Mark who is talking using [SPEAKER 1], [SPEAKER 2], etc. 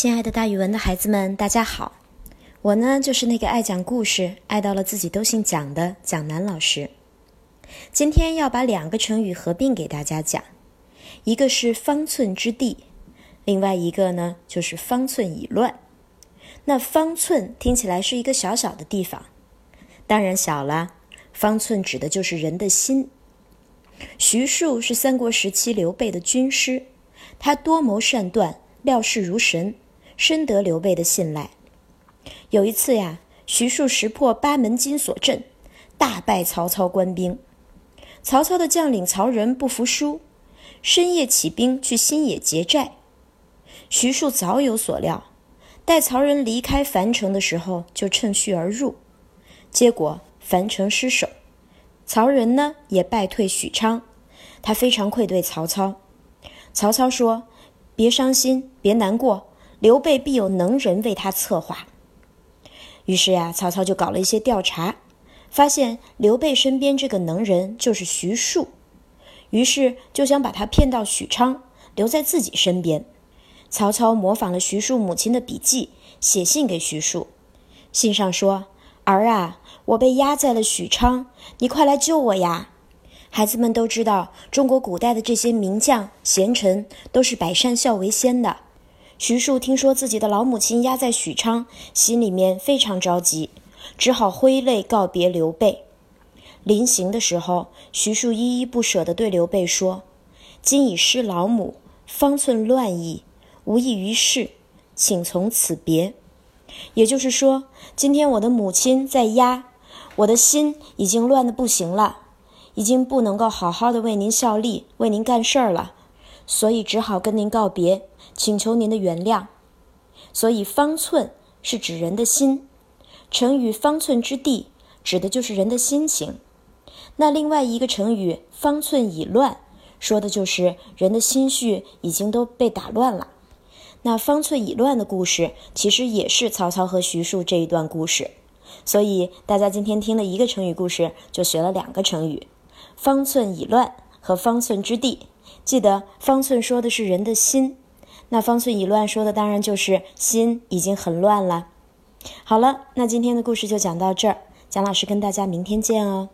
[SPEAKER 1] 亲爱的，大语文的孩子们，大家好！我呢，就是那个爱讲故事、爱到了自己都姓蒋的蒋楠老师。今天要把两个成语合并给大家讲，一个是方寸之地，另外一个呢就是方寸已乱。那方寸听起来是一个小小的地方，当然小了。方寸指的就是人的心。徐庶是三国时期刘备的军师，他多谋善断。料事如神，深得刘备的信赖。有一次呀，徐庶识破八门金锁阵，大败曹操官兵。曹操的将领曹仁不服输，深夜起兵去新野劫寨。徐庶早有所料，待曹仁离开樊城的时候，就趁虚而入，结果樊城失守，曹仁呢也败退许昌。他非常愧对曹操。曹操说。别伤心，别难过，刘备必有能人为他策划。于是呀，曹操就搞了一些调查，发现刘备身边这个能人就是徐庶，于是就想把他骗到许昌，留在自己身边。曹操模仿了徐庶母亲的笔记，写信给徐庶，信上说：“儿啊，我被压在了许昌，你快来救我呀！”孩子们都知道，中国古代的这些名将贤臣都是百善孝为先的。徐庶听说自己的老母亲压在许昌，心里面非常着急，只好挥泪告别刘备。临行的时候，徐庶依依不舍地对刘备说：“今已失老母，方寸乱矣，无益于事，请从此别。”也就是说，今天我的母亲在压，我的心已经乱得不行了。已经不能够好好的为您效力、为您干事儿了，所以只好跟您告别，请求您的原谅。所以方寸是指人的心，成语方寸之地指的就是人的心情。那另外一个成语方寸已乱，说的就是人的心绪已经都被打乱了。那方寸已乱的故事，其实也是曹操和徐庶这一段故事。所以大家今天听了一个成语故事，就学了两个成语。方寸已乱和方寸之地，记得方寸说的是人的心，那方寸已乱说的当然就是心已经很乱了。好了，那今天的故事就讲到这儿，蒋老师跟大家明天见哦。